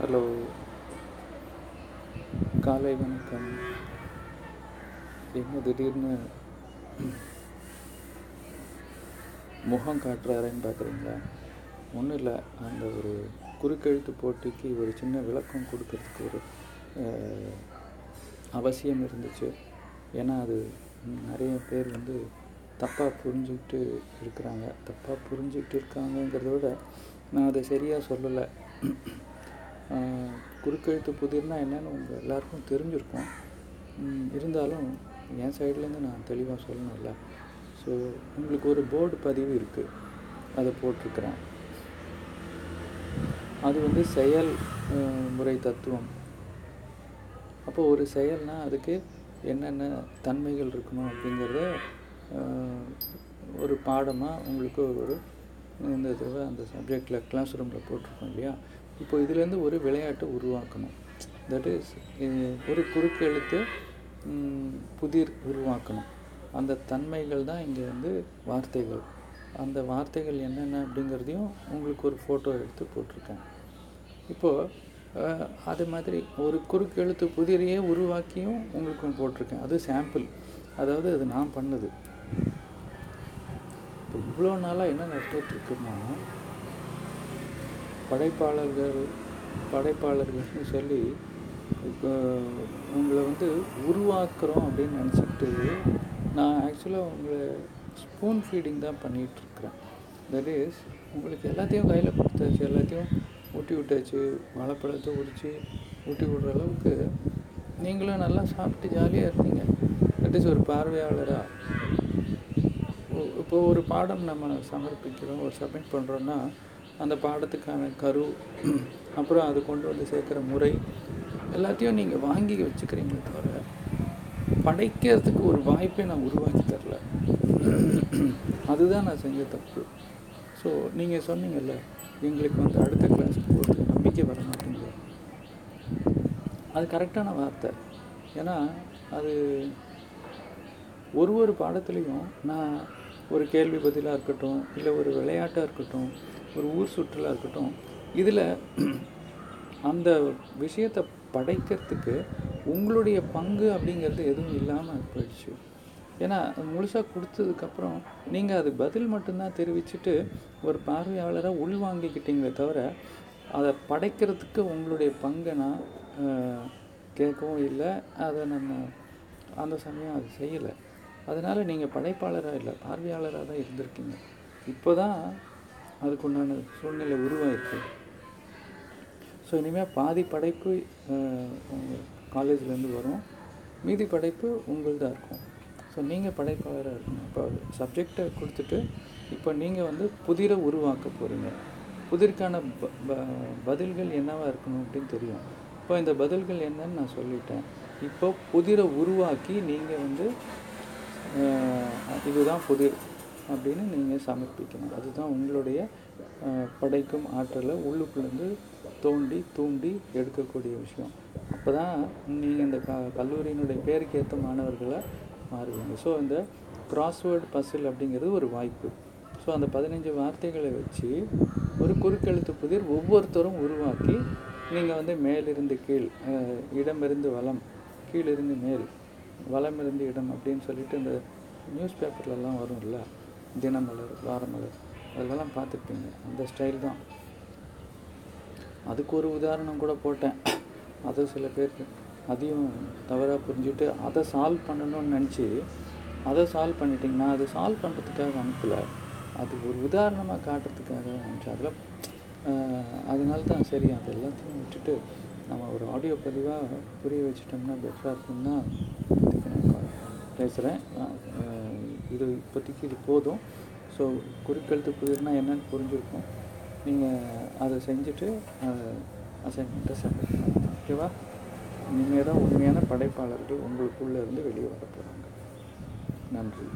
Hello காலை வணக்கம். என்ன திடீர்னு முகம் காட்டுறாருன்னு பார்க்குறீங்களா? ஒன்றும் இல்லை. அந்த ஒரு குறுக்கெழுத்து போட்டிக்கு ஒரு சின்ன விளக்கம் கொடுக்கறதுக்கு ஒரு அவசியம் இருந்துச்சு. ஏன்னா அது நிறைய பேர் வந்து தப்பாக புரிஞ்சுக்கிட்டு இருக்கிறாங்க. தப்பாக புரிஞ்சுக்கிட்டு இருக்காங்கங்கிறத விட நான் அதை சரியாக சொல்லலை. குறுக்கெழுத்து புதிர்னா என்னென்னு உங்கள் எல்லாருக்கும் தெரிஞ்சிருக்கும். இருந்தாலும் என் சைட்லேருந்து நான் தெளிவாக சொல்லணும்ல ஸோ உங்களுக்கு ஒரு போர்டு பதிவு இருக்குது அதை போட்டிருக்கிறேன். அது வந்து செயல் முறை தத்துவம். அப்போ ஒரு செயல்னால் அதுக்கு என்னென்ன தன்மைகள் இருக்கணும் அப்படிங்கிறத ஒரு பாடமாக உங்களுக்கு ஒரு இந்த தடவை அந்த சப்ஜெக்டில் கிளாஸ் ரூமில் போட்டிருக்கோம் இல்லையா? இப்போ இதுலேருந்து ஒரு விளையாட்டு உருவாக்கணும். தட் இஸ் ஒரு குறுக்கெழுத்து எழுத்து புதிர் உருவாக்கணும். அந்த தன்மைகள் தான் இங்கே வந்து வார்த்தைகள். அந்த வார்த்தைகள் என்னென்ன அப்படிங்கிறதையும் உங்களுக்கு ஒரு ஃபோட்டோ எடுத்து போட்டிருக்கேன். இப்போது அது மாதிரி ஒரு குறுக்கெழுத்து புதிரையே உருவாக்கியும் உங்களுக்கு போட்டிருக்கேன். அது சாம்பிள் அதாவது அது நான் பண்ணது. இப்போ இவ்வளோ நாளாக என்ன நடந்துட்டு படைப்பாளர்கள் படைப்பாளர்கள்னு சொல்லி உங்களை வந்து உருவாக்குறோம் அப்படின்னு நினச்சிக்கிட்டு நான் ஆக்சுவலாக உங்களை ஸ்பூன் ஃபீடிங் தான் பண்ணிகிட்ருக்குறேன். தட் இஸ் உங்களுக்கு எல்லாத்தையும் கையில் கொடுத்தாச்சு எல்லாத்தையும் ஊட்டி விட்டாச்சு வாழைப்பழத்தை உரித்து ஊட்டி விடுற அளவுக்கு நீங்களும் நல்லா சாப்பிட்டு ஜாலியாக இருந்தீங்க தட் இஸ் ஒரு பார்வையாளராக இப்போது இப்போ ஒரு பாடம் நம்ம சமர்ப்பிக்கிறோம் ஒரு சப்மிட் பண்ணுறோன்னா அந்த பாடத்துக்கான கரு அப்புறம் அது கொண்டு வந்து சேர்க்குற முறை எல்லாத்தையும் நீங்கள் வாங்கி வச்சுக்கிறீங்களே தவிர படைக்கிறதுக்கு ஒரு வாய்ப்பை நான் உருவாக்கி தரல. அதுதான் நான் செஞ்ச தப்பு. ஸோ நீங்கள் சொன்னீங்கல்ல எங்களுக்கு வந்து அடுத்த கிளாஸ்க்கு போகிறது நம்பிக்கை வர மாட்டேங்குது. அது கரெக்டான வார்த்தை. ஏன்னா அது ஒரு ஒரு பாடத்துலேயும் நான் ஒரு கேள்வி பதிலாக இருக்கட்டும் இல்லை ஒரு விளையாட்டாக இருக்கட்டும் ஒரு ஊர் சுற்றுலா இருக்கட்டும். இதில் அந்த விஷயத்தை படைக்கிறதுக்கு உங்களுடைய பங்கு அப்படிங்கிறது எதுவும் இல்லாமல் போயிடுச்சு. ஏன்னா முழுசாக கொடுத்ததுக்கப்புறம் நீங்கள் அது பதில் மட்டும்தான் தெரிவிச்சுட்டு ஒரு பார்வையாளராக உள்வாங்கிக்கிட்டீங்களே தவிர அதை படைக்கிறதுக்கு உங்களுடைய பங்கை நான் கேட்கவும் இல்லை. அதை நம்ம அந்த சமயம் அது செய்யலை. அதனால் நீங்கள் படைப்பாளராக இல்லை பார்வையாளராக தான் இருந்திருக்கீங்க. இப்போ தான் அதுக்குண்டான சூழ்நிலை உருவாயிருக்கு. ஸோ இனிமேல் பாதி படைப்பு காலேஜ்லேருந்து வரும். மீதி படைப்பு உங்கள்தான் இருக்கும். ஸோ நீங்கள் படைப்பாளராக இருக்கணும். இப்போ சப்ஜெக்டை கொடுத்துட்டு இப்போ நீங்கள் வந்து புதிரை உருவாக்க போகிறீங்க புதிர்க்கான ப- ப- பதில்கள் என்னவாக இருக்கணும் அப்படின்னு தெரியும். இப்போ இந்த பதில்கள் என்னன்னு நான் சொல்லிட்டேன். இப்போ புதிரை உருவாக்கி நீங்கள் வந்து இதுதான் புதிர். அப்படின்னு நீங்கள் சமர்ப்பிக்கணும். அதுதான் உங்களுடைய படைக்கும் ஆற்றலை உள்ளுக்குள்ளேருந்து தோண்டி தூண்டி எடுக்கக்கூடிய விஷயம். அப்போ தான் நீங்கள் இந்த க கல்லூரியினுடைய பேருக்கு ஏற்ற மாணவர்களை மாறுவீங்க. ஸோ இந்த கிராஸ்வேர்டு பசில் அப்படிங்கிறது ஒரு வாய்ப்பு. ஸோ அந்த பதினஞ்சு வார்த்தைகளை வச்சு ஒரு குறுக்கெழுத்து புதிர் ஒவ்வொருத்தரும் உருவாக்கி நீங்கள் வந்து மேலிருந்து கீழ் இடமிருந்து வளம் கீழிருந்து மேல் வளமிருந்து இடம் அப்படின்னு சொல்லிட்டு இந்த நியூஸ் பேப்பர்லலாம் வரும்ல? தினமலர் வாரமலர் அதெல்லாம் பார்த்துருப்பீங்க. அந்த ஸ்டைல் தான். அதுக்கு ஒரு உதாரணம் கூட போட்டேன். அது சில பேருக்கு அதையும் தவறாக புரிஞ்சுட்டு அதை சால்வ் பண்ணணும்னு நினச்சி அதை சால்வ் பண்ணிட்டிங்கன்னா அதை சால்வ் பண்ணுறதுக்காக அனுப்பலை. அது ஒரு உதாரணமாக காட்டுறதுக்காக அனுப்பிச்சு அதில் அதனால தான் சரி அது எல்லாத்தையும் விட்டுட்டு நம்ம ஒரு ஆடியோ பதிவாக புரிய வச்சுட்டோம்னா பெட்டராக இருக்கும்னா பேசுகிறேன் இது இப்போதைக்கு இது போதும். ஸோ குறுக்கெழுத்து புதிர்னா என்னன்னு புரிஞ்சிருக்கும். நீங்கள் அதை செஞ்சுட்டு அசைன்மெண்ட்டை சப்மிட் பண்ணலாம். ஓகேவா இனிமேல் தான் உண்மையான படைப்பாளர்கள் உங்களுக்குள்ளே இருந்து வெளியே வர போகிறாங்க நன்றி.